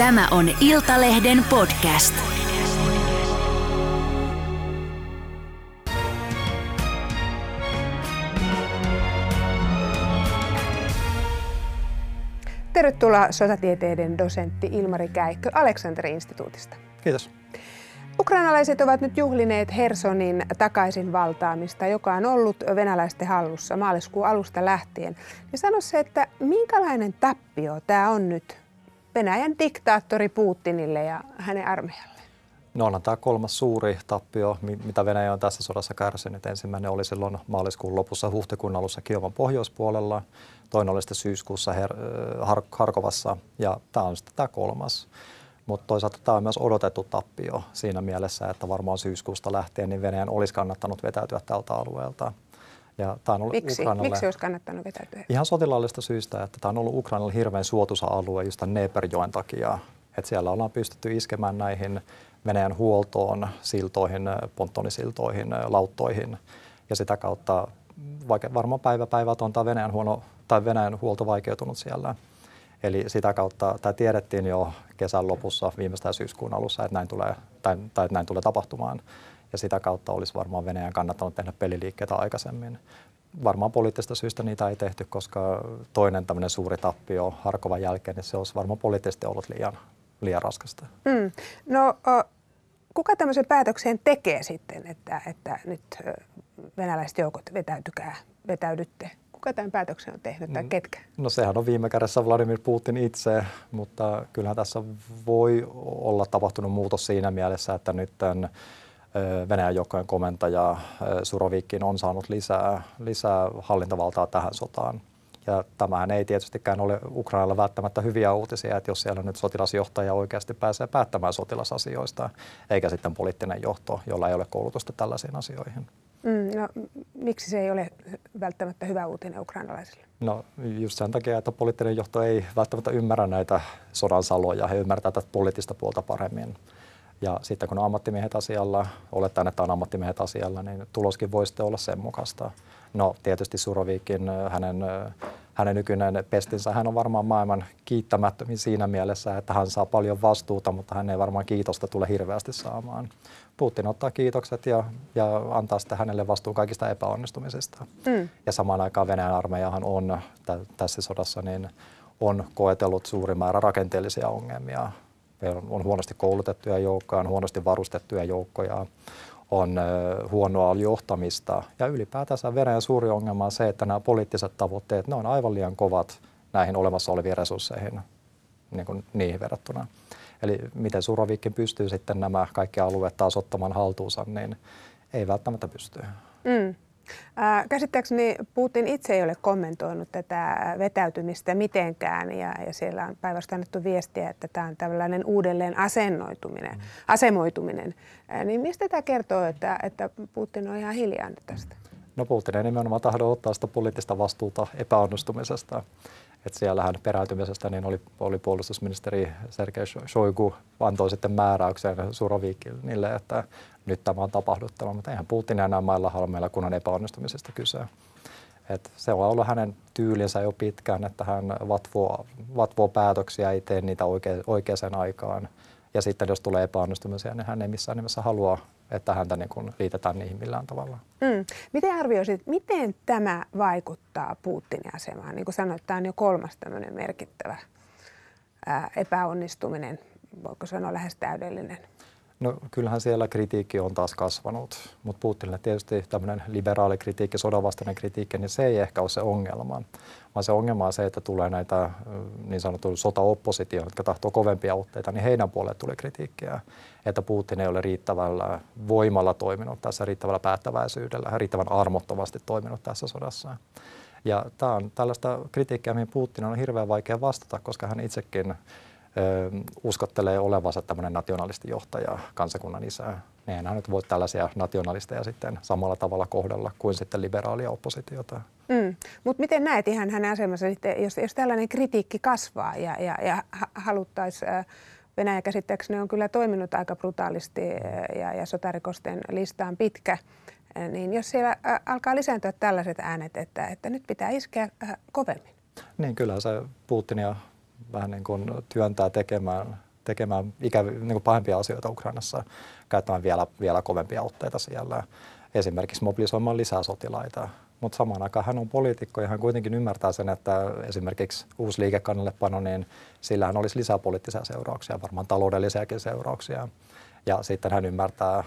Tämä on Iltalehden podcast. Tervetuloa sotatieteiden dosentti Ilmari Käikkö Aleksanteri-instituutista. Kiitos. Ukrainalaiset ovat nyt juhlineet Hersonin takaisin valtaamista, joka on ollut venäläisten hallussa maaliskuun alusta lähtien. Ja sano se, että minkälainen tappio tämä on nyt Venäjän diktaattori Putinille ja hänen armeijalle? No onhan tämä kolmas suuri tappio, mitä Venäjä on tässä sodassa kärsinyt. Ensimmäinen oli silloin maaliskuun lopussa huhtikuun alussa Kiovan pohjoispuolella, toinen oli sitten syyskuussa Her- Har- Harkovassa ja tämä on sitten tämä kolmas. Mutta toisaalta tämä on myös odotettu tappio siinä mielessä, että varmaan syyskuusta lähtien niin Venäjän olisi kannattanut vetäytyä tältä alueelta. Ja tämä on ollut Miksi? Ukrainalle, Miksi olisi kannattanut vetäytyä? Ihan sotilaallista syystä, että tämä on ollut Ukrainalle hirveän suotuisa alue just tämän Neperjoen takia. Että siellä ollaan pystytty iskemään näihin Venäjän huoltoon, siltoihin, ponttonisiltoihin, lauttoihin. Ja sitä kautta vaikka varmaan päivä päivältä on tämä Venäjän, huono, tai Venäjän huolto vaikeutunut siellä. Eli sitä kautta, tämä tiedettiin jo kesän lopussa, viimeistään syyskuun alussa, että näin tulee, tai, tai että näin tulee tapahtumaan. Ja sitä kautta olisi varmaan Venäjän kannattanut tehdä peliliikkeitä aikaisemmin. Varmaan poliittisesta syystä niitä ei tehty, koska toinen tämmöinen suuri tappio Harkovan jälkeen, niin se olisi varmaan poliittisesti ollut liian, liian raskasta. Mm. No, kuka tämmöisen päätöksen tekee sitten, että, että nyt venäläiset joukot vetäytykää, vetäydytte Kuka tämän päätöksen on tehnyt tai mm. ketkä? No sehän on viime kädessä Vladimir Putin itse, mutta kyllähän tässä voi olla tapahtunut muutos siinä mielessä, että nyt tämän Venäjän joukkojen komentaja Surovikin on saanut lisää, lisää hallintavaltaa tähän sotaan. Ja tämähän ei tietystikään ole Ukrainalla välttämättä hyviä uutisia, että jos siellä nyt sotilasjohtaja oikeasti pääsee päättämään sotilasasioista, eikä sitten poliittinen johto, jolla ei ole koulutusta tällaisiin asioihin. Mm, no, miksi se ei ole välttämättä hyvä uutinen ukrainalaisille? No just sen takia, että poliittinen johto ei välttämättä ymmärrä näitä sodan saloja. He ymmärtävät tätä poliittista puolta paremmin. Ja sitten kun on ammattimiehet asialla, olettaen, että on ammattimiehet asialla, niin tuloskin voi sitten olla sen mukaista. No tietysti Surovikin, hänen, hänen nykyinen pestinsä, hän on varmaan maailman kiittämättömin siinä mielessä, että hän saa paljon vastuuta, mutta hän ei varmaan kiitosta tule hirveästi saamaan. Putin ottaa kiitokset ja, ja antaa sitten hänelle vastuun kaikista epäonnistumisista. Mm. Ja samaan aikaan Venäjän armeijahan on tä, tässä sodassa niin on koetellut suuri määrä rakenteellisia ongelmia. Meillä on huonosti koulutettuja joukkoja, on huonosti varustettuja joukkoja, on huonoa johtamista ja ylipäätänsä Venäjän suuri ongelma on se, että nämä poliittiset tavoitteet, ne on aivan liian kovat näihin olemassa oleviin resursseihin niin kuin niihin verrattuna. Eli miten Surovikin pystyy sitten nämä kaikki alueet taas ottamaan haltuunsa, niin ei välttämättä pysty. Mm. Äh, käsittääkseni Putin itse ei ole kommentoinut tätä vetäytymistä mitenkään ja, ja siellä on päivästä annettu viestiä, että tämä on tällainen uudelleen asennoituminen, mm. asemoituminen. Äh, niin mistä tämä kertoo, että, että Putin on ihan hiljaa tästä? No Putin ei nimenomaan tahdo ottaa sitä poliittista vastuuta epäonnistumisesta. Et siellähän peräytymisestä niin oli, oli puolustusministeri Sergei Shoigu antoi sitten määräyksen Surovikinille, että nyt tämä on tapahduttava, mutta eihän Putin enää mailla halmeilla, kun on epäonnistumisesta kyse. Et se on ollut hänen tyylinsä jo pitkään, että hän vatvoo, vatvoo päätöksiä, ei tee niitä oike, oikeaan aikaan. Ja sitten jos tulee epäonnistumisia, niin hän ei missään nimessä halua, että häntä niin kuin liitetään niihin millään tavalla. Mm. Miten arvioisit, miten tämä vaikuttaa Putinin asemaan? Niin kuin sanoit, tämä on jo kolmas tämmöinen merkittävä ää, epäonnistuminen, voiko sanoa lähes täydellinen. No kyllähän siellä kritiikki on taas kasvanut, mutta Putinille tietysti tämmöinen liberaali kritiikki, sodanvastainen kritiikki, niin se ei ehkä ole se ongelma, vaan se ongelma on se, että tulee näitä niin sanottuja sota-oppositio, jotka tahtoo kovempia otteita, niin heidän puolelle tulee kritiikkiä, että Putin ei ole riittävällä voimalla toiminut tässä, riittävällä päättäväisyydellä, riittävän armottomasti toiminut tässä sodassa. Ja tämä on tällaista kritiikkiä, mihin Putin on hirveän vaikea vastata, koska hän itsekin uskottelee olevansa tämmöinen nationalistijohtaja, kansakunnan isä, niin hän nyt voi tällaisia nationalisteja sitten samalla tavalla kohdella kuin sitten liberaalia oppositiota. Mm. Mutta miten näet ihan hänen asemansa sitten, jos, jos tällainen kritiikki kasvaa ja, ja, ja haluttaisiin, Venäjä käsittääkseni on kyllä toiminut aika brutaalisti ja, ja sotarikosten lista on pitkä, niin jos siellä alkaa lisääntyä tällaiset äänet, että, että nyt pitää iskeä kovemmin. Niin kyllä se Putin ja vähän niin kuin työntää tekemään tekemään ikäviä, niin kuin pahempia asioita Ukrainassa, käyttämään vielä, vielä kovempia otteita siellä, esimerkiksi mobilisoimaan lisää sotilaita. Mutta samaan aikaan hän on poliitikko ja hän kuitenkin ymmärtää sen, että esimerkiksi uusi liikekannallepano, niin sillähän olisi lisää poliittisia seurauksia, varmaan taloudellisiakin seurauksia. Ja sitten hän ymmärtää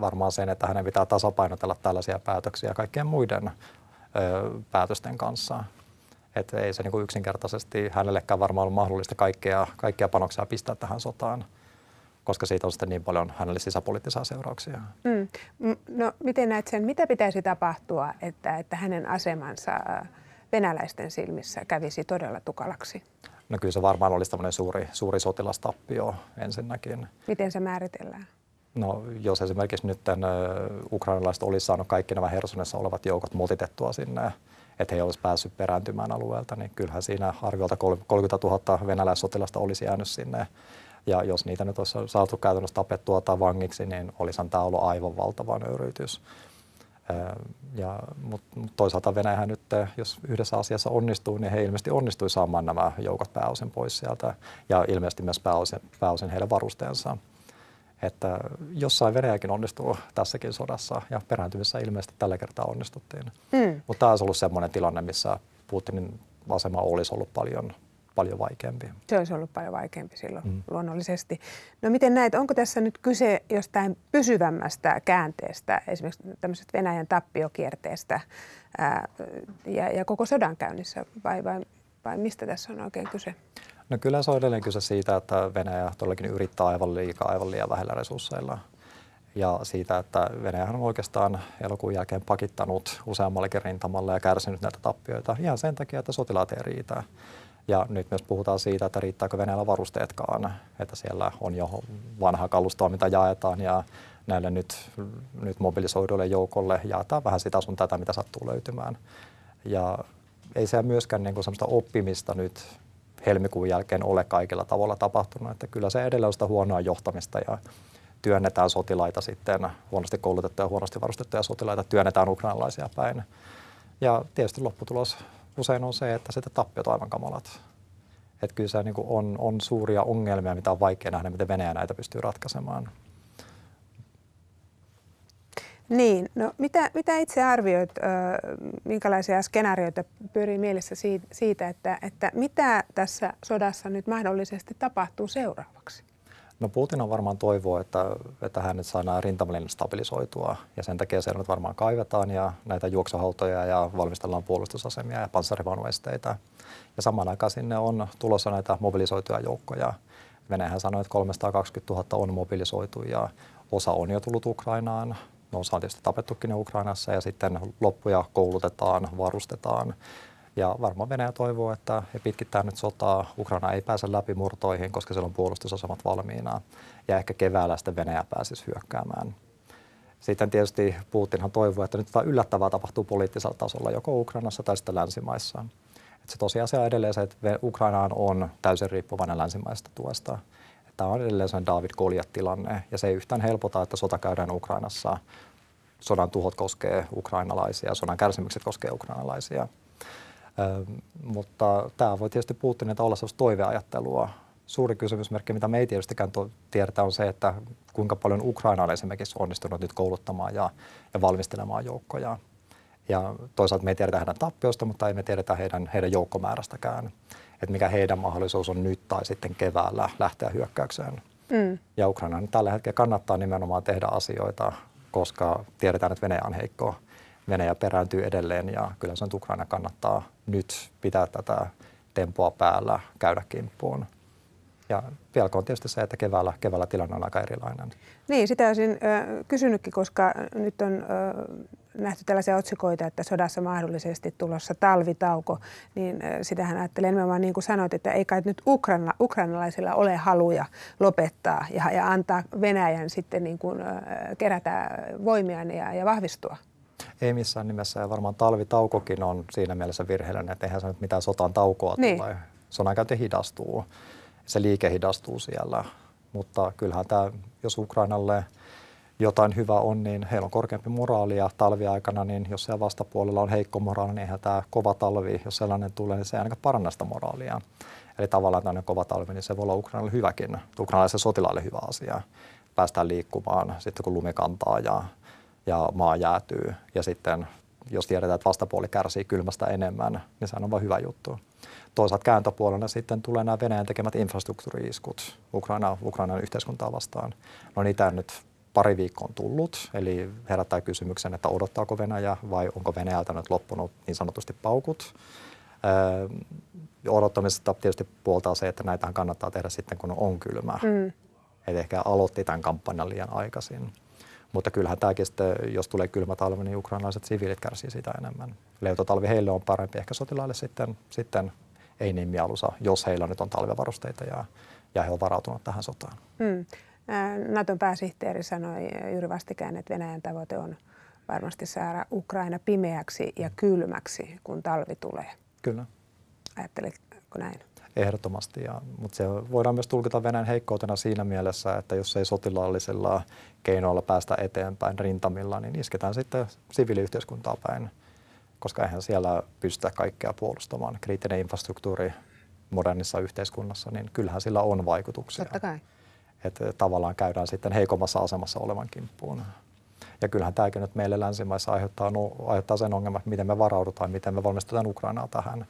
varmaan sen, että hänen pitää tasapainotella tällaisia päätöksiä kaikkien muiden ö, päätösten kanssa. Että ei se niin kuin yksinkertaisesti hänellekään varmaan ole mahdollista kaikkea, kaikkia panoksia pistää tähän sotaan, koska siitä on sitten niin paljon hänelle sisäpoliittisia seurauksia. Mm. No miten näet sen, mitä pitäisi tapahtua, että, että hänen asemansa venäläisten silmissä kävisi todella tukalaksi? No kyllä se varmaan olisi tämmöinen suuri, suuri sotilastappio ensinnäkin. Miten se määritellään? No jos esimerkiksi nyt tämän, ukrainalaiset olisi saanut kaikki nämä Hersonessa olevat joukot multitettua sinne, että he olisivat päässyt perääntymään alueelta, niin kyllähän siinä arviolta 30 000 venäläissotilasta olisi jäänyt sinne. Ja jos niitä nyt olisi saatu käytännössä tapettua tai vangiksi, niin olisihan tämä ollut aivan valtava nöyryytys. Ja, mutta toisaalta Venäjähän nyt, jos yhdessä asiassa onnistuu, niin he ilmeisesti onnistui saamaan nämä joukot pääosin pois sieltä ja ilmeisesti myös pääosin, pääosin heidän varusteensa. Että jossain Venäjäkin onnistuu tässäkin sodassa ja perääntymisessä ilmeisesti tällä kertaa onnistuttiin. Mm. Mutta tämä olisi ollut sellainen tilanne, missä Putinin asema olisi ollut paljon paljon vaikeampi. Se olisi ollut paljon vaikeampi silloin mm. luonnollisesti. No miten näet, onko tässä nyt kyse jostain pysyvämmästä käänteestä, esimerkiksi tämmöisestä Venäjän tappiokierteestä ää, ja, ja koko sodan käynnissä vai, vai, vai mistä tässä on oikein kyse? No kyllä se on edelleen kyse siitä, että Venäjä todellakin yrittää aivan liikaa, aivan liian vähillä resursseilla. Ja siitä, että Venäjä on oikeastaan elokuun jälkeen pakittanut useammallakin rintamalla ja kärsinyt näitä tappioita ihan sen takia, että sotilaat ei riitä. Ja nyt myös puhutaan siitä, että riittääkö Venäjällä varusteetkaan, että siellä on jo vanha kalustoa, mitä jaetaan ja näille nyt, nyt mobilisoiduille joukolle jaetaan vähän sitä sun tätä, mitä sattuu löytymään. Ja ei se myöskään niin kuin sellaista oppimista nyt helmikuun jälkeen ole kaikilla tavalla tapahtunut, että kyllä se edelleen on sitä huonoa johtamista ja työnnetään sotilaita sitten, huonosti koulutettuja ja huonosti varustettuja sotilaita, työnnetään ukrainalaisia päin. Ja tietysti lopputulos usein on se, että sitten tappiot aivan kamalat. Että kyllä se niin on, on suuria ongelmia, mitä on vaikea nähdä, miten Venäjä näitä pystyy ratkaisemaan. Niin, no mitä, mitä itse arvioit, minkälaisia skenaarioita pyörii mielessä siitä, että, että mitä tässä sodassa nyt mahdollisesti tapahtuu seuraavaksi? No Putin on varmaan toivoo, että, että hänet saa nämä rintamalin stabilisoitua ja sen takia siellä nyt varmaan kaivetaan ja näitä juoksuhautoja ja valmistellaan puolustusasemia ja panssarivaunuesteitä. Ja samaan aikaan sinne on tulossa näitä mobilisoituja joukkoja. Venäjähän sanoi, että 320 000 on mobilisoitu ja osa on jo tullut Ukrainaan. Osa on tietysti tapettukin Ukrainassa ja sitten loppuja koulutetaan, varustetaan ja varmaan Venäjä toivoo, että he pitkittää nyt sotaa. Ukraina ei pääse läpi murtoihin, koska siellä on puolustusasemat valmiina. Ja ehkä keväällä sitten Venäjä pääsisi hyökkäämään. Sitten tietysti Putinhan toivoo, että nyt jotain yllättävää tapahtuu poliittisella tasolla, joko Ukrainassa tai sitten länsimaissa. Et se tosiasia on edelleen se, että Ukrainaan on täysin riippuvainen länsimaista tuesta. Tämä on edelleen sellainen David Goliat-tilanne, ja se ei yhtään helpota, että sota käydään Ukrainassa. Sodan tuhot koskee ukrainalaisia, sodan kärsimykset koskee ukrainalaisia mutta tämä voi tietysti Putininta olla sellaista toiveajattelua. Suuri kysymysmerkki, mitä me ei tietystikään tiedetä, on se, että kuinka paljon Ukraina on esimerkiksi onnistunut nyt kouluttamaan ja, ja valmistelemaan joukkoja. Ja toisaalta me ei tiedetä heidän tappiosta, mutta ei me tiedetä heidän, heidän joukkomäärästäkään, että mikä heidän mahdollisuus on nyt tai sitten keväällä lähteä hyökkäykseen. Mm. Ja Ukraina tällä hetkellä kannattaa nimenomaan tehdä asioita, koska tiedetään, että Venäjä on heikko Venäjä perääntyy edelleen ja kyllä sen Ukraina kannattaa nyt pitää tätä tempoa päällä, käydä kimppuun. Ja pelko on tietysti se, että keväällä, keväällä tilanne on aika erilainen. Niin, sitä olisin ö, kysynytkin, koska nyt on ö, nähty tällaisia otsikoita, että sodassa mahdollisesti tulossa talvitauko, niin ö, sitähän ajattelen nimenomaan niin kuin sanoit, että ei kai nyt Ukraina, ukrainalaisilla ole haluja lopettaa ja, ja antaa Venäjän sitten niin kuin, ö, kerätä voimia ja, ja vahvistua. Ei missään nimessä ja varmaan talvitaukokin on siinä mielessä virheellinen, että eihän se nyt mitään sotan taukoa niin. tule. Sodankäynti hidastuu, se liike hidastuu siellä, mutta kyllähän tämä, jos Ukrainalle jotain hyvä on, niin heillä on korkeampi moraali ja talviaikana, niin jos siellä vastapuolella on heikko moraali, niin eihän tämä kova talvi, jos sellainen tulee, niin se ei ainakaan paranna sitä moraalia. Eli tavallaan tämmöinen kova talvi, niin se voi olla Ukrainalle hyväkin, ukrainalaisen sotilaalle hyvä asia. Päästään liikkumaan sitten kun lumi kantaa ja, ja maa jäätyy ja sitten jos tiedetään, että vastapuoli kärsii kylmästä enemmän, niin sehän on vain hyvä juttu. Toisaalta kääntöpuolella sitten tulee nämä Venäjän tekemät infrastruktuuri-iskut Ukraina, Ukrainan yhteiskuntaa vastaan. No niitä nyt pari viikkoa on tullut, eli herättää kysymyksen, että odottaako Venäjä vai onko Venäjältä nyt loppunut niin sanotusti paukut. Öö, odottamisesta tietysti puoltaa se, että näitähän kannattaa tehdä sitten, kun on kylmää. Mm. Eli ehkä aloitti tämän kampanjan liian aikaisin. Mutta kyllähän tämäkin sitten, jos tulee kylmä talvi, niin ukrainalaiset siviilit kärsii sitä enemmän. Leutotalvi heille on parempi, ehkä sotilaille sitten, sitten ei niin mieluisa, jos heillä nyt on talvevarusteita ja, ja he ovat varautuneet tähän sotaan. Mm. Naton pääsihteeri sanoi juuri vastikään, että Venäjän tavoite on varmasti saada Ukraina pimeäksi ja kylmäksi, kun talvi tulee. Kyllä. Ajatteletko näin? Ehdottomasti, ja, mutta se voidaan myös tulkita Venäjän heikkoutena siinä mielessä, että jos ei sotilaallisella keinoilla päästä eteenpäin rintamilla, niin isketään sitten siviiliyhteiskuntaa päin, koska eihän siellä pystytä kaikkea puolustamaan. Kriittinen infrastruktuuri modernissa yhteiskunnassa, niin kyllähän sillä on vaikutuksia. Totta kai. Että tavallaan käydään sitten heikommassa asemassa olevan kimppuun. Ja kyllähän tämäkin nyt meille länsimaissa aiheuttaa, no, aiheuttaa sen ongelman, että miten me varaudutaan, miten me valmistetaan Ukrainaa tähän.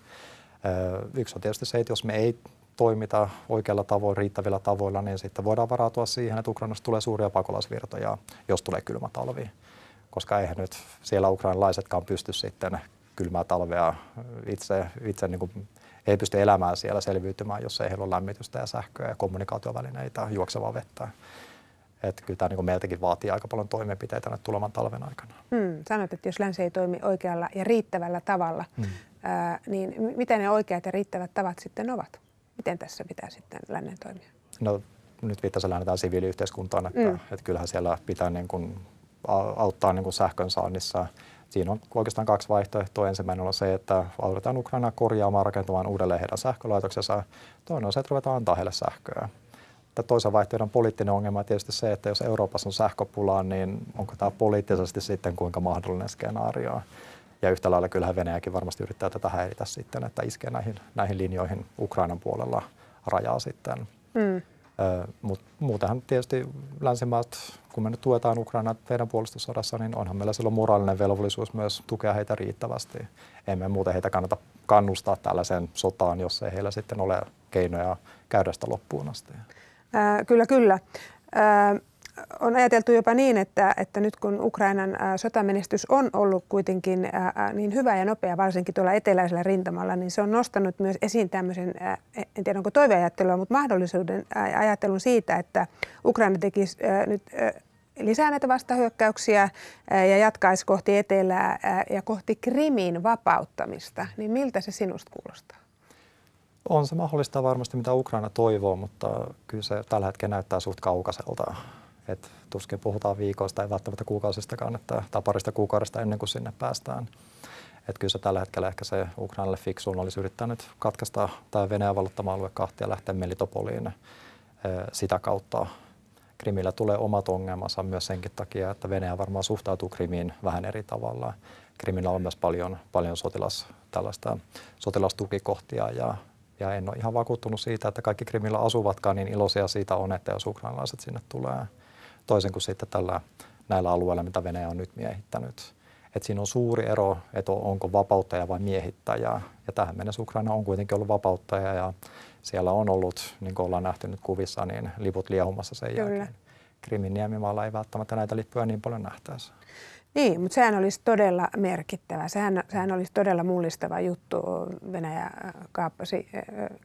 Yksi on tietysti se, että jos me ei toimita oikealla tavoin, riittävillä tavoilla, niin sitten voidaan varautua siihen, että Ukrainasta tulee suuria pakolaisvirtoja, jos tulee kylmä talvi. Koska eihän nyt siellä ukrainalaisetkaan pysty sitten kylmää talvea itse, itse niin kuin ei pysty elämään siellä selviytymään, jos ei heillä ole lämmitystä ja sähköä ja kommunikaatiovälineitä, juoksevaa vettä. Että kyllä tämä niin meiltäkin vaatii aika paljon toimenpiteitä nyt tulevan talven aikana. Hmm, sanoit, että jos länsi ei toimi oikealla ja riittävällä tavalla, hmm. Ää, niin mitä ne oikeat ja riittävät tavat sitten ovat? Miten tässä pitää sitten lännen toimia? No nyt viittasin lähdetään siviiliyhteiskuntaan, että, hmm. että kyllähän siellä pitää niin kuin auttaa niin kuin sähkön saannissa Siinä on oikeastaan kaksi vaihtoehtoa. Ensimmäinen on se, että autetaan Ukrainaa korjaamaan, rakentamaan uudelleen heidän sähkölaitoksensa. Toinen on se, että ruvetaan antaa heille sähköä. Toisen vaihtoehdon poliittinen ongelma on tietysti se, että jos Euroopassa on sähköpulaa, niin onko tämä poliittisesti sitten kuinka mahdollinen skenaario. Ja yhtä lailla kyllähän Venäjäkin varmasti yrittää tätä häiritä sitten, että iskee näihin, näihin linjoihin Ukrainan puolella rajaa sitten. Mm. Mutta muutenhan tietysti länsimaat, kun me nyt tuetaan Ukrainaa teidän puolustussodassa, niin onhan meillä silloin moraalinen velvollisuus myös tukea heitä riittävästi. Emme muuten heitä kannata kannustaa tällaiseen sotaan, jos ei heillä sitten ole keinoja käydä sitä loppuun asti. Ää, kyllä, kyllä. Ää, on ajateltu jopa niin, että, että nyt kun Ukrainan sotamenestys on ollut kuitenkin niin hyvä ja nopea, varsinkin tuolla eteläisellä rintamalla, niin se on nostanut myös esiin tämmöisen, en tiedä onko toiveajattelua, mutta mahdollisuuden ajattelun siitä, että Ukraina tekisi nyt lisää näitä vastahyökkäyksiä ja jatkaisi kohti etelää ja kohti Krimin vapauttamista. Niin miltä se sinusta kuulostaa? On se mahdollista varmasti, mitä Ukraina toivoo, mutta kyllä se tällä hetkellä näyttää suht kaukaiselta. Et tuskin puhutaan viikoista, ei välttämättä kuukausista että, tai parista kuukaudesta ennen kuin sinne päästään. Et kyllä se tällä hetkellä ehkä se Ukrainalle fiksuun olisi yrittänyt katkaista tämä Venäjän vallottama alue kahtia ja lähteä Melitopoliin sitä kautta. Krimillä tulee omat ongelmansa myös senkin takia, että Venäjä varmaan suhtautuu Krimiin vähän eri tavalla. Krimillä on myös paljon, paljon sotilas, tällaista sotilastukikohtia ja, ja en ole ihan vakuuttunut siitä, että kaikki Krimillä asuvatkaan niin iloisia siitä on, että jos ukrainalaiset sinne tulee toisen kuin sitten tällä, näillä alueilla, mitä Venäjä on nyt miehittänyt. Et siinä on suuri ero, että onko vapauttaja vai miehittäjä. Ja tähän mennessä Ukraina on kuitenkin ollut vapauttaja ja siellä on ollut, niin kuin ollaan nähty nyt kuvissa, niin liput liehumassa sen Kyllä. jälkeen. Krimin niemimaalla ei välttämättä näitä lippuja niin paljon nähtäisi. Niin, mutta sehän olisi todella merkittävä. Sehän, sehän olisi todella mullistava juttu. Venäjä kaappasi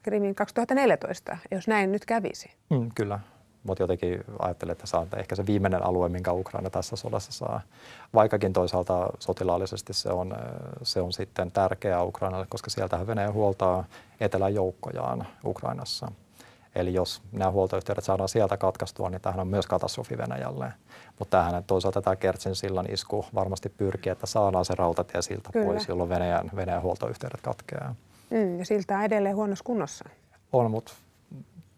Krimin 2014, jos näin nyt kävisi. Mm, kyllä mutta jotenkin ajattelen, että se on ehkä se viimeinen alue, minkä Ukraina tässä sodassa saa. Vaikkakin toisaalta sotilaallisesti se on, se on sitten tärkeää Ukrainalle, koska sieltähän Venäjä huoltaa etelän joukkojaan Ukrainassa. Eli jos nämä huoltoyhteydet saadaan sieltä katkaistua, niin tämähän on myös katastrofi Venäjälle. Mutta tähän toisaalta tämä Kertsin sillan isku varmasti pyrkii, että saadaan se rautatie siltä Kyllä. pois, jolloin Venäjän, Venäjän huoltoyhteydet katkeaa. Mm, ja siltä edelleen huonossa kunnossa. On, mutta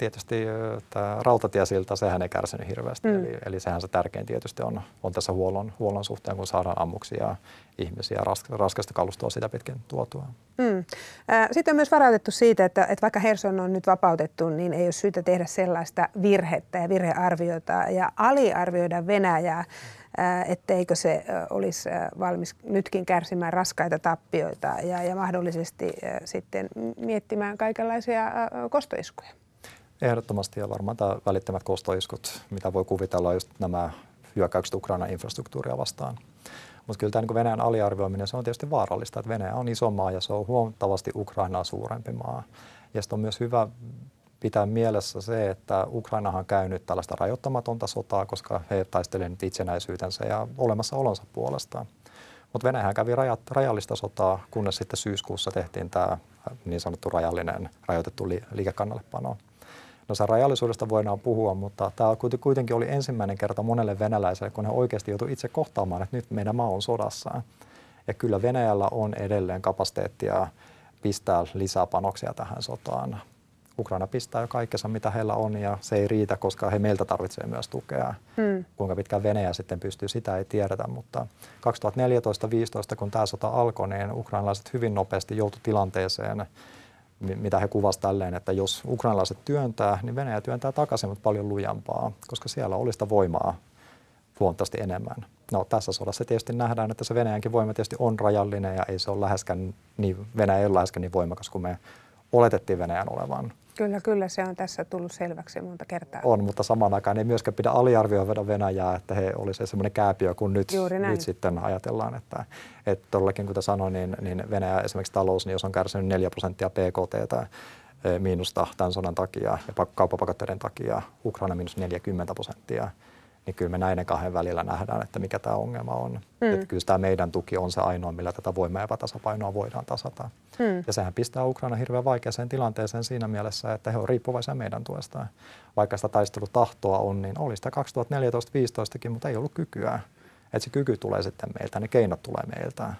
tietysti tämä rautatiesilta, sehän ei kärsinyt hirveästi. Mm. Eli, eli sehän se tärkein tietysti on, on tässä huollon, huollon suhteen, kun saadaan ammuksia, ihmisiä, ras, raskasta kalustoa sitä pitkin tuotua. Mm. Sitten on myös varoitettu siitä, että, että vaikka Herson on nyt vapautettu, niin ei ole syytä tehdä sellaista virhettä ja virhearviota ja aliarvioida Venäjää etteikö se olisi valmis nytkin kärsimään raskaita tappioita ja, ja mahdollisesti sitten miettimään kaikenlaisia kostoiskuja. Ehdottomasti ja varmaan tämä välittömät kostoiskut, mitä voi kuvitella just nämä hyökkäykset Ukrainan infrastruktuuria vastaan. Mutta kyllä tämä niin Venäjän aliarvioiminen se on tietysti vaarallista, että Venäjä on iso maa ja se on huomattavasti Ukrainaa suurempi maa. Ja sitten on myös hyvä pitää mielessä se, että Ukrainahan on käynyt tällaista rajoittamatonta sotaa, koska he taistelevat nyt itsenäisyytensä ja olemassaolonsa puolesta. Mutta Venäjä kävi rajat, rajallista sotaa, kunnes sitten syyskuussa tehtiin tämä niin sanottu rajallinen rajoitettu li, liikekannallepano. No se rajallisuudesta voidaan puhua, mutta tämä kuitenkin oli ensimmäinen kerta monelle venäläiselle, kun he oikeasti joutuivat itse kohtaamaan, että nyt meidän maa on sodassa. Ja kyllä Venäjällä on edelleen kapasiteettia pistää lisää panoksia tähän sotaan. Ukraina pistää jo kaikkensa, mitä heillä on, ja se ei riitä, koska he meiltä tarvitsevat myös tukea. Hmm. Kuinka pitkään Venäjä sitten pystyy, sitä ei tiedetä, mutta 2014-2015, kun tämä sota alkoi, niin ukrainalaiset hyvin nopeasti joutu tilanteeseen, mitä he kuvasivat tälleen, että jos ukrainalaiset työntää, niin Venäjä työntää takaisin, mutta paljon lujampaa, koska siellä oli sitä voimaa huomattavasti enemmän. No tässä sodassa tietysti nähdään, että se Venäjänkin voima tietysti on rajallinen ja ei se ole läheskään niin, Venäjä ei ole läheskään niin voimakas kuin me oletettiin Venäjän olevan. Kyllä, kyllä se on tässä tullut selväksi monta kertaa. On, mutta samaan aikaan ei myöskään pidä aliarvioida Venäjää, että he olisivat semmoinen kääpiö kuin nyt, nyt sitten ajatellaan. Että, että todellakin, kuten sanoin, niin, niin Venäjä esimerkiksi talous, niin jos on kärsinyt 4 prosenttia PKT e, miinusta tämän sodan takia ja kauppapakotteiden takia, Ukraina miinus 40 prosenttia, niin kyllä me näiden kahden välillä nähdään, että mikä tämä ongelma on. Mm. Että kyllä tämä meidän tuki on se ainoa, millä tätä voima- ja epätasapainoa voidaan tasata. Mm. Ja sehän pistää Ukraina hirveän vaikeaseen tilanteeseen siinä mielessä, että he ovat riippuvaisia meidän tuesta. Vaikka sitä taistelutahtoa on, niin oli sitä 2014-2015kin, mutta ei ollut kykyä. Että se kyky tulee sitten meiltä, ne keinot tulee meiltä,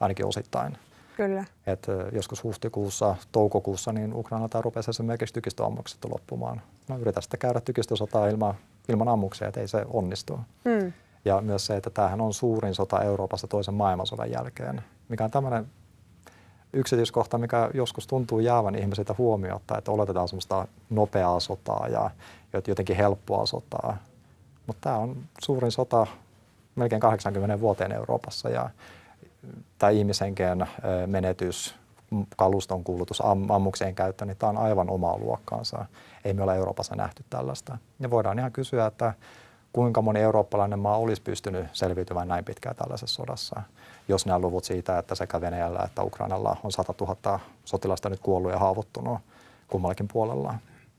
ainakin osittain. Kyllä. Et joskus huhtikuussa, toukokuussa, niin Ukraina rupesi esimerkiksi tykistöammukset loppumaan. No yritä sitten käydä tykistösotaa ilman ilman ammuksia, että ei se onnistu. Mm. Ja myös se, että tämähän on suurin sota Euroopassa toisen maailmansodan jälkeen, mikä on tämmöinen yksityiskohta, mikä joskus tuntuu jäävän ihmisiltä huomiota, että oletetaan semmoista nopeaa sotaa ja jotenkin helppoa sotaa. Mutta tämä on suurin sota melkein 80 vuoteen Euroopassa ja tämä ihmisenkeen menetys, kaluston kulutus, ammukseen käyttö, niin tämä on aivan omaa luokkaansa. Ei me ole Euroopassa nähty tällaista. Ja voidaan ihan kysyä, että kuinka moni eurooppalainen maa olisi pystynyt selviytymään näin pitkään tällaisessa sodassa, jos nämä luvut siitä, että sekä Venäjällä että Ukrainalla on 100 000 sotilasta nyt kuollut ja haavoittunut kummallakin puolella,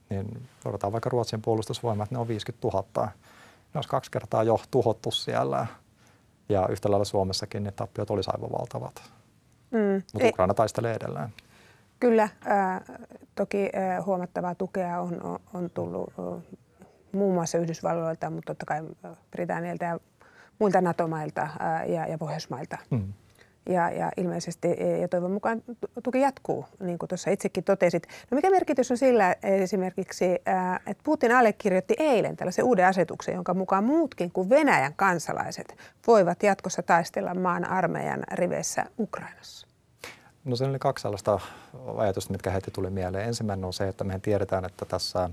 niin odotetaan vaikka Ruotsin puolustusvoimat, ne on 50 000. Ne olisi kaksi kertaa jo tuhottu siellä. Ja yhtä lailla Suomessakin ne tappiot olisi aivan valtavat. Mm. Mutta Ukraina taistelee edelleen. Kyllä, äh, toki äh, huomattavaa tukea on, on, on tullut äh, muun muassa Yhdysvalloilta, mutta totta kai Britannialta ja muilta NATO-mailta äh, ja, ja Pohjoismailta. Mm. Ja, ja ilmeisesti ja toivon mukaan tuki jatkuu, niin kuin tuossa itsekin totesit. No mikä merkitys on sillä esimerkiksi, että Putin allekirjoitti eilen tällaisen uuden asetuksen, jonka mukaan muutkin kuin Venäjän kansalaiset voivat jatkossa taistella maan armeijan riveissä Ukrainassa? No siinä oli kaksi sellaista ajatusta, mitkä heti tuli mieleen. Ensimmäinen on se, että mehän tiedetään, että tässä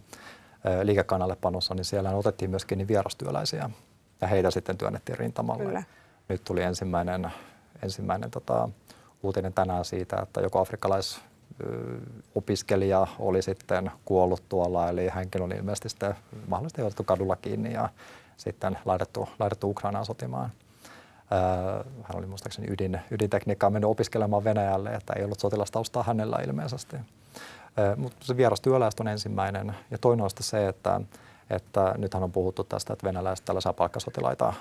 liikekannallepanossa, niin siellä otettiin myöskin niin vierastyöläisiä ja heitä sitten työnnettiin rintamalle. Kyllä. Nyt tuli ensimmäinen, ensimmäinen tota, uutinen tänään siitä, että joku afrikkalais opiskelija oli sitten kuollut tuolla, eli hänkin on ilmeisesti sitten mahdollisesti otettu kadulla kiinni ja sitten laitettu, laitettu Ukrainaan sotimaan. Hän oli muistaakseni ydin, ydintekniikkaa mennyt opiskelemaan Venäjälle, että ei ollut sotilastaustaa hänellä ilmeisesti. Mutta se vieras työläistä on ensimmäinen. Ja toinen on se, että, että nythän on puhuttu tästä, että venäläiset tällaisia palkkasotilaita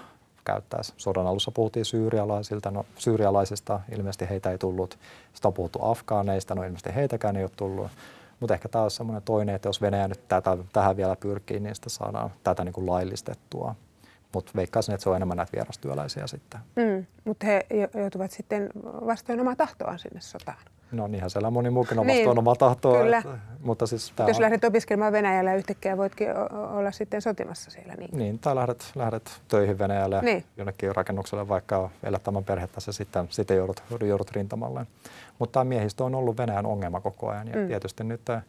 käyttäisi. Sodan alussa puhuttiin syyrialaisilta, no syyrialaisista ilmeisesti heitä ei tullut. Sitten on puhuttu afgaaneista, no ilmeisesti heitäkään ei ole tullut. Mutta ehkä tämä on semmoinen toinen, että jos Venäjä nyt tätä, tähän vielä pyrkii, niin sitten saadaan tätä niin kuin laillistettua. Mutta veikkaisin, että se on enemmän näitä vierastyöläisiä sitten. Mm, mutta he joutuvat sitten vastoin omaa tahtoaan sinne sotaan. No niinhän siellä moni muukin on Niin, vastoin omaa tahtoa. kyllä. Että, mutta siis tää Jos on, lähdet opiskelemaan Venäjällä yhtäkkiä voitkin olla sitten sotimassa siellä. Niin. niin, tai lähdet, lähdet töihin Venäjälle Niin. jonnekin rakennukselle vaikka elättämään perhettä ja sitten, sitten joudut, joudut rintamalle. Mutta tämä miehistö on ollut Venäjän ongelma koko ajan ja Mm. mm. tietysti nyt äh,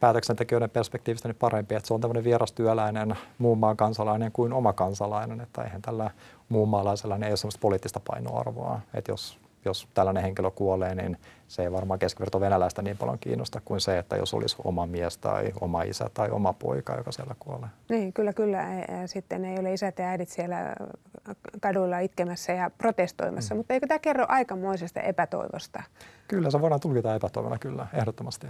päätöksentekijöiden perspektiivistä niin parempi, että se on tämmöinen vierastyöläinen muun maan kansalainen kuin oma kansalainen, että eihän tällä muun maalaisella niin ei ole sellaista poliittista painoarvoa, että jos, jos tällainen henkilö kuolee, niin se ei varmaan keskiverto venäläistä niin paljon kiinnosta kuin se, että jos olisi oma mies tai oma isä tai oma poika, joka siellä kuolee. Niin, kyllä, kyllä. E- e- Sitten ei ole isät ja äidit siellä kaduilla itkemässä ja protestoimassa, mm. mutta eikö tämä kerro aikamoisesta epätoivosta? Kyllä, se voidaan tulkita epätoivona kyllä, ehdottomasti.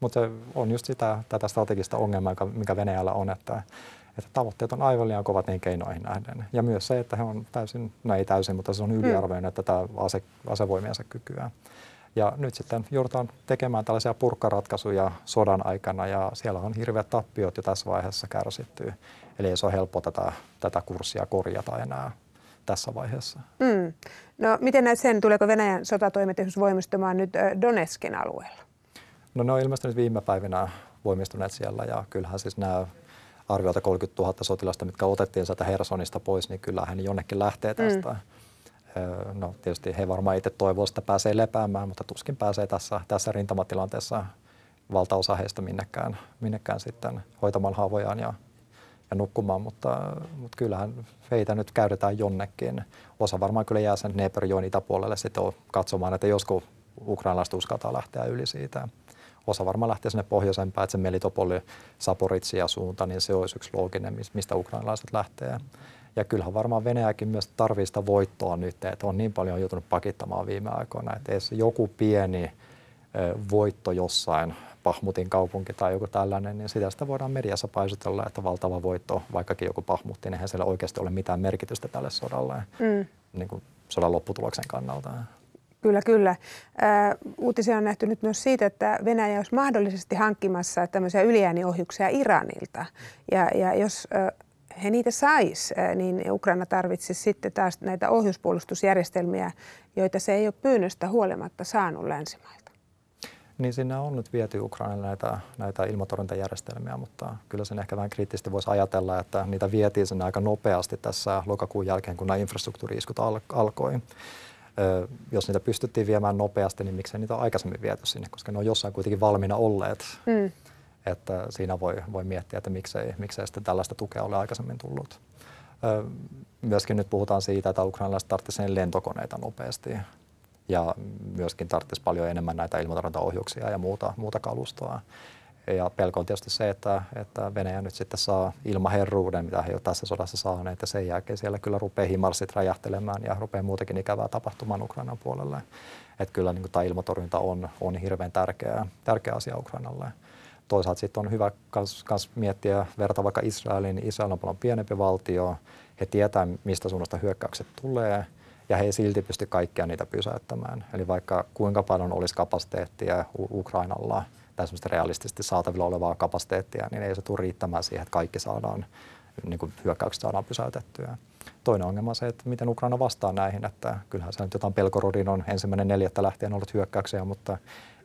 Mutta se on just sitä, tätä strategista ongelmaa, mikä Venäjällä on, että, että tavoitteet on aivan liian kovat niihin keinoihin nähden. Ja myös se, että he on täysin, no ei täysin, mutta se on yliarvioinut tätä ase, asevoimiensa kykyä. Ja nyt sitten joudutaan tekemään tällaisia purkkaratkaisuja sodan aikana ja siellä on hirveät tappiot jo tässä vaiheessa kärsitty. Eli ei se ole helppo tätä, tätä kurssia korjata enää tässä vaiheessa. Mm. No miten näet sen, tuleeko Venäjän sotatoimet esimerkiksi voimistumaan nyt Donetskin alueella? No ne on ilmestynyt viime päivinä voimistuneet siellä ja kyllähän siis nämä arviolta 30 000 sotilasta, mitkä otettiin sieltä Hersonista pois, niin kyllähän ne jonnekin lähtee tästä. Mm. No tietysti he varmaan itse toivovat, että pääsee lepäämään, mutta tuskin pääsee tässä, tässä rintamatilanteessa valtaosa heistä minnekään, minnekään sitten hoitamaan haavojaan ja, ja nukkumaan, mutta, mutta kyllähän heitä nyt käytetään jonnekin. Osa varmaan kyllä jää sen Dneperjoen itäpuolelle sitten katsomaan, että josko ukrainalaiset uskaltaa lähteä yli siitä. Osa varmaan lähtee sinne pohjoisempään, että se Melitopoli, Saporitsia suunta, niin se olisi yksi looginen, mis- mistä ukrainalaiset lähtee. Ja kyllähän varmaan Venäjäkin myös tarvii sitä voittoa nyt, että on niin paljon joutunut pakittamaan viime aikoina, että edes joku pieni voitto jossain, Pahmutin kaupunki tai joku tällainen, niin sitä, sitä voidaan mediassa paisutella, että valtava voitto, vaikkakin joku Pahmutti, niin eihän siellä oikeasti ole mitään merkitystä tälle sodalle Mm. niin kuin sodan lopputuloksen kannalta. Kyllä, kyllä. Ää, uutisia on nähty nyt myös siitä, että Venäjä olisi mahdollisesti hankkimassa tämmöisiä yliääniohjuksia Iranilta. Ja, ja jos ö, he niitä sais, ää, niin Ukraina tarvitsisi sitten taas näitä ohjuspuolustusjärjestelmiä, joita se ei ole pyynnöstä huolimatta saanut länsimailta. Niin sinne on nyt viety Ukrainalle näitä, näitä ilmatorjuntajärjestelmiä, mutta kyllä sen ehkä vähän kriittisesti voisi ajatella, että niitä vietiin sinne aika nopeasti tässä lokakuun jälkeen, kun nämä infrastruktuuriiskut al- alkoi. Jos niitä pystyttiin viemään nopeasti, niin miksei niitä ole aikaisemmin viety sinne, koska ne on jossain kuitenkin valmiina olleet. Mm. Että siinä voi, voi miettiä, että miksei, miksei sitten tällaista tukea ole aikaisemmin tullut. Myöskin nyt puhutaan siitä, että ukrainalaiset tarvitsisivat lentokoneita nopeasti ja myöskin tarvitsisi paljon enemmän näitä ilmatorjuntaohjuksia ja muuta, muuta kalustoa. Ja pelko on tietysti se, että, että Venäjä nyt sitten saa ilmaherruuden, mitä he jo tässä sodassa saaneet, ja sen jälkeen siellä kyllä rupeaa himarssit räjähtelemään ja rupeaa muutakin ikävää tapahtumaan Ukrainan puolelle. Että kyllä niin tämä ilmatorjunta on, on hirveän tärkeä, tärkeä asia Ukrainalle. Toisaalta sitten on hyvä kans, kans miettiä, verta vaikka Israeliin, niin Israel on paljon pienempi valtio, he tietää, mistä suunnasta hyökkäykset tulee, ja he ei silti pysty kaikkia niitä pysäyttämään. Eli vaikka kuinka paljon olisi kapasiteettia Ukrainalla, tai semmoista realistisesti saatavilla olevaa kapasiteettia, niin ei se tule riittämään siihen, että kaikki saadaan, niin kuin hyökkäykset saadaan pysäytettyä. Toinen ongelma on se, että miten Ukraina vastaa näihin, että kyllähän se nyt jotain Pelkorodin on ensimmäinen neljättä lähtien ollut hyökkäyksiä, mutta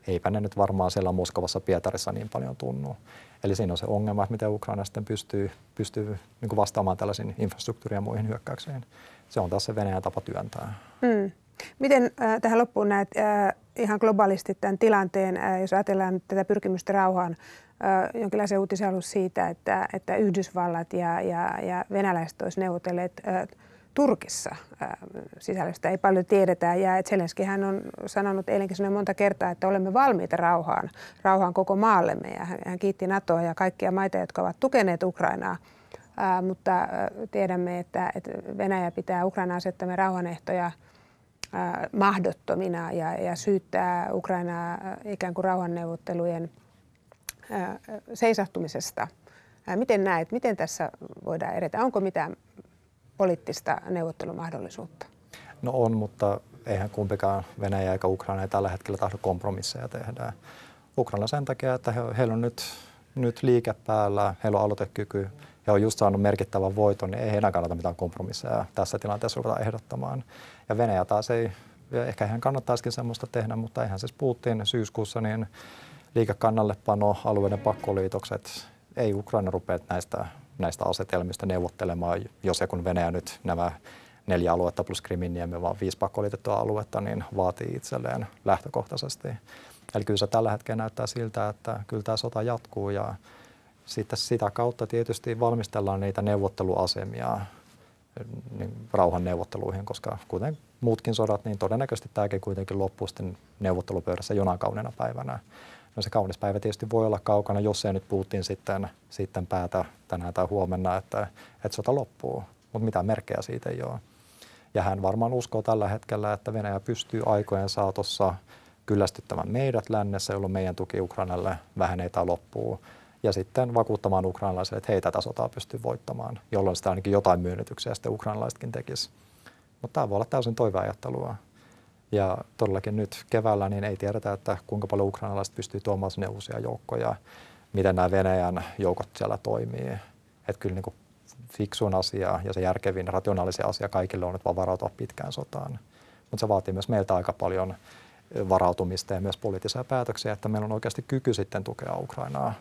eipä ne nyt varmaan siellä Moskovassa Pietarissa niin paljon tunnu. Eli siinä on se ongelma, että miten Ukraina sitten pystyy, pystyy niin kuin vastaamaan tällaisiin infrastruktuuriin ja muihin hyökkäyksiin. Se on taas se Venäjän tapa työntää. Mm. Miten äh, tähän loppuun näet äh, ihan globaalisti tämän tilanteen, jos ajatellaan tätä pyrkimystä rauhaan, jonkinlaisen uutisen ollut siitä, että, että Yhdysvallat ja, ja, ja venäläiset olisivat neuvotelleet Turkissa sisällöstä ei paljon tiedetä. Ja Zelenski hän on sanonut eilenkin sanonut monta kertaa, että olemme valmiita rauhaan, rauhaan koko maallemme. Ja hän, kiitti NATOa ja kaikkia maita, jotka ovat tukeneet Ukrainaa. Ää, mutta tiedämme, että, että Venäjä pitää Ukraina asettamia rauhanehtoja mahdottomina ja, ja syyttää Ukrainaa ää, ikään kuin rauhanneuvottelujen ää, seisahtumisesta. Miten näet, miten tässä voidaan edetä? Onko mitään poliittista neuvottelumahdollisuutta? No on, mutta eihän kumpikaan Venäjä eikä Ukraina ei tällä hetkellä tahdo kompromisseja tehdä. Ukraina sen takia, että he, heillä on nyt, nyt liike päällä, heillä on aloitekyky, he on just saanut merkittävän voiton, niin ei heidän kannata mitään kompromisseja tässä tilanteessa ruveta ehdottamaan. Ja Venäjä taas ei, ja ehkä hän kannattaisikin semmoista tehdä, mutta eihän siis Putin syyskuussa niin liikekannallepano, alueiden pakkoliitokset, ei Ukraina rupea näistä, näistä asetelmista neuvottelemaan, jos ja kun Venäjä nyt nämä neljä aluetta plus Kriminniemi, vaan viisi pakkoliitettua aluetta, niin vaatii itselleen lähtökohtaisesti. Eli kyllä se tällä hetkellä näyttää siltä, että kyllä tämä sota jatkuu ja sitten sitä kautta tietysti valmistellaan niitä neuvotteluasemia niin rauhan neuvotteluihin, koska kuten muutkin sodat, niin todennäköisesti tämäkin kuitenkin loppuu sitten neuvottelupöydässä jonain kaunina päivänä. No se kaunis päivä tietysti voi olla kaukana, jos ei nyt Putin sitten, sitten päätä tänään tai huomenna, että, että sota loppuu, mutta mitään merkkejä siitä ei ole. Ja hän varmaan uskoo tällä hetkellä, että Venäjä pystyy aikojen saatossa kyllästyttämään meidät lännessä, jolloin meidän tuki Ukrainalle vähenee tai loppuu. Ja sitten vakuuttamaan ukrainalaisille, että hei, tätä sotaa pystyy voittamaan, jolloin sitä ainakin jotain myönnytyksiä sitten ukrainalaisetkin tekisi. Mutta tämä voi olla täysin toiveajattelua. Ja todellakin nyt keväällä niin ei tiedetä, että kuinka paljon ukrainalaiset pystyy tuomaan sinne uusia joukkoja, miten nämä Venäjän joukot siellä toimii. Että kyllä niin kuin asia ja se järkevin, rationaalisen asia kaikille on, että vaan varautua pitkään sotaan. Mutta se vaatii myös meiltä aika paljon varautumista ja myös poliittisia päätöksiä, että meillä on oikeasti kyky sitten tukea Ukrainaa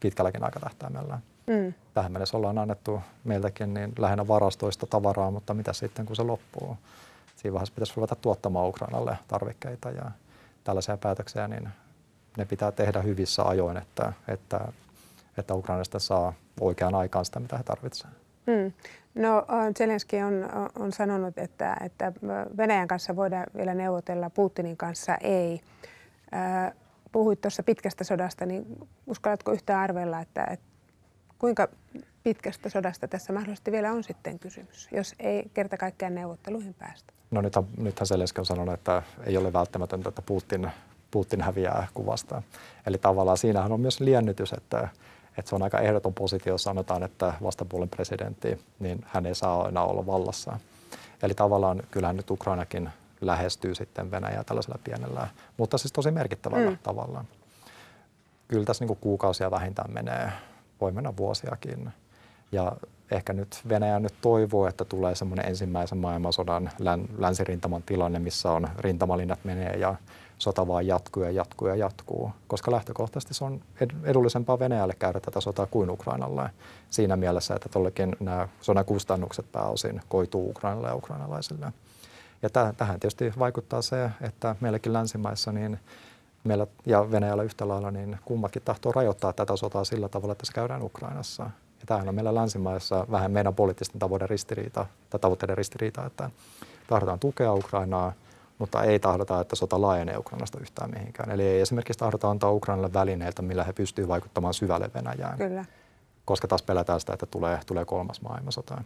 pitkälläkin aikatähtäimellä. Mm. Tähän mennessä ollaan annettu meiltäkin niin lähinnä varastoista tavaraa, mutta mitä sitten kun se loppuu? Siinä vaiheessa pitäisi ruveta tuottamaan Ukrainalle tarvikkeita ja tällaisia päätöksiä, niin ne pitää tehdä hyvissä ajoin, että, että, että Ukrainasta saa oikeaan aikaan sitä, mitä he tarvitsevat. Mm. No Zelenski on, on sanonut, että, että Venäjän kanssa voidaan vielä neuvotella, Putinin kanssa ei. Puhuit tuossa pitkästä sodasta, niin uskallatko yhtään arvella, että, että kuinka pitkästä sodasta tässä mahdollisesti vielä on sitten kysymys, jos ei kerta kaikkiaan neuvotteluihin päästä? No nythän, nythän Zelenski on sanonut, että ei ole välttämätöntä, että Putin, Putin häviää kuvasta. Eli tavallaan siinähän on myös liennytys, että että se on aika ehdoton positio, jos sanotaan, että vastapuolen presidentti, niin hän ei saa enää olla vallassa. Eli tavallaan kyllähän nyt Ukrainakin lähestyy sitten Venäjää tällaisella pienellä, mutta siis tosi merkittävällä mm. tavalla. Kyllä tässä niin kuin kuukausia vähintään menee, voi mennä vuosiakin. Ja ehkä nyt Venäjä nyt toivoo, että tulee semmoinen ensimmäisen maailmansodan länsirintaman tilanne, missä on rintamalinnat menee ja sota vaan jatkuu ja jatkuu ja jatkuu, koska lähtökohtaisesti se on edullisempaa Venäjälle käydä tätä sotaa kuin Ukrainalle siinä mielessä, että tollekin nämä sodan kustannukset pääosin koituu Ukrainalle ja ukrainalaisille. Ja tähän tietysti vaikuttaa se, että meilläkin länsimaissa niin meillä ja Venäjällä yhtä lailla, niin kummatkin tahtoo rajoittaa tätä sotaa sillä tavalla, että se käydään Ukrainassa. Ja tämähän on meillä länsimaissa vähän meidän poliittisten tavoitteiden ristiriita, tai tavoitteiden ristiriita, että tahdotaan tukea Ukrainaa, mutta ei tahdota, että sota laajenee Ukrainasta yhtään mihinkään. Eli ei esimerkiksi tahdota antaa Ukrainalle välineitä, millä he pystyvät vaikuttamaan syvälle Venäjään. Kyllä. Koska taas pelätään sitä, että tulee, tulee kolmas maailmansota.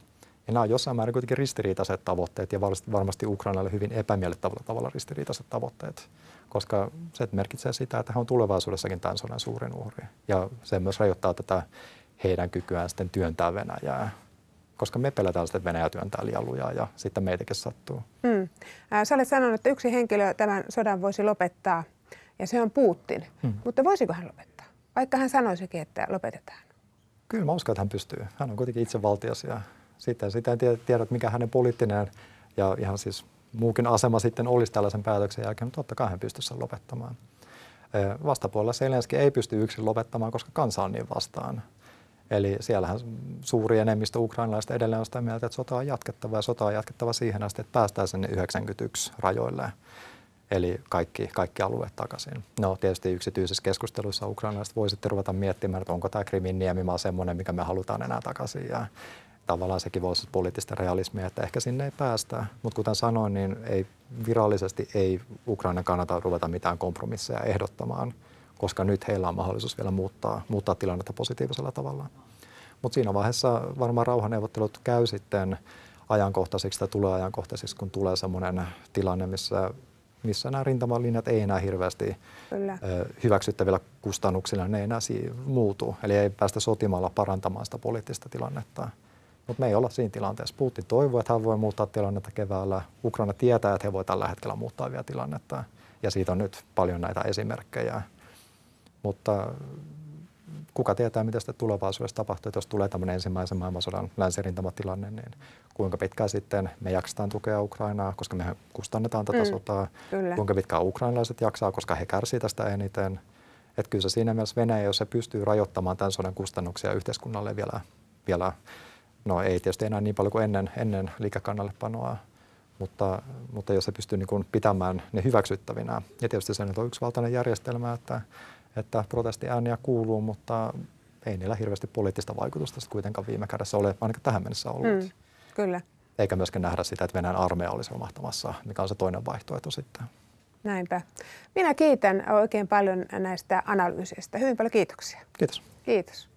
Ja nämä on jossain määrin kuitenkin ristiriitaiset tavoitteet ja varmasti Ukrainalle hyvin epämiellyttävällä tavalla ristiriitaiset tavoitteet, koska se merkitsee sitä, että he on tulevaisuudessakin tämän sodan suurin uhri. Ja se myös rajoittaa tätä heidän kykyään sitten työntää Venäjää koska me pelätään sitä, että Venäjä työntää liian lujaa ja sitten meitäkin sattuu. Mm. Sä olet sanonut, että yksi henkilö tämän sodan voisi lopettaa ja se on Putin. Mm. Mutta voisiko hän lopettaa? Vaikka hän sanoisikin, että lopetetaan. Kyllä mä uskon, että hän pystyy. Hän on kuitenkin itsevaltias ja sitten sitä en tiedä, mikä hänen poliittinen ja ihan siis muukin asema sitten olisi tällaisen päätöksen jälkeen, mutta totta kai hän pystyisi sen lopettamaan. Vastapuolella Selenski ei pysty yksin lopettamaan, koska kansa on niin vastaan. Eli siellähän suuri enemmistö ukrainalaista edelleen on sitä mieltä, että sota on jatkettava ja sota on jatkettava siihen asti, että päästään sinne 91 rajoille. Eli kaikki, kaikki alueet takaisin. No tietysti yksityisissä keskusteluissa ukrainalaiset voi sitten ruveta miettimään, että onko tämä Krimin niemimaa semmoinen, mikä me halutaan enää takaisin. Ja tavallaan sekin voisi olla poliittista realismia, että ehkä sinne ei päästä. Mutta kuten sanoin, niin ei, virallisesti ei Ukraina kannata ruveta mitään kompromisseja ehdottamaan – koska nyt heillä on mahdollisuus vielä muuttaa, muuttaa tilannetta positiivisella tavalla. Mutta siinä vaiheessa varmaan rauhaneuvottelut käy sitten ajankohtaisiksi tai tulee ajankohtaisiksi, kun tulee sellainen tilanne, missä, missä nämä rintamalinjat ei enää hirveästi Kyllä. hyväksyttävillä kustannuksilla, ne ei enää muutu. Eli ei päästä sotimalla parantamaan sitä poliittista tilannetta. Mutta me ei olla siinä tilanteessa. Putin toivoo, että hän voi muuttaa tilannetta keväällä. Ukraina tietää, että he voi tällä hetkellä muuttaa vielä tilannetta. Ja siitä on nyt paljon näitä esimerkkejä. Mutta kuka tietää, mitä sitten tulevaisuudessa tapahtuu, että jos tulee tämmöinen ensimmäisen maailmansodan länsirintamatilanne, niin kuinka pitkään sitten me jaksetaan tukea Ukrainaa, koska mehän kustannetaan tätä mm, sotaa, kyllä. kuinka pitkään ukrainalaiset jaksaa, koska he kärsivät tästä eniten. Että kyllä se siinä mielessä Venäjä, jos se pystyy rajoittamaan tämän sodan kustannuksia yhteiskunnalle vielä, vielä no ei tietysti enää niin paljon kuin ennen, ennen liikekannallepanoa, mutta, mutta jos se pystyy niin kuin pitämään ne hyväksyttävinä. Ja tietysti se nyt on yksivaltainen järjestelmä, että, että protestiääniä kuuluu, mutta ei niillä hirveästi poliittista vaikutusta kuitenkaan viime kädessä ole, ainakaan tähän mennessä ollut. Mm, kyllä. Eikä myöskään nähdä sitä, että Venäjän armeija olisi romahtamassa, mikä on se toinen vaihtoehto sitten. Näinpä. Minä kiitän oikein paljon näistä analyyseistä. Hyvin paljon kiitoksia. Kiitos. Kiitos.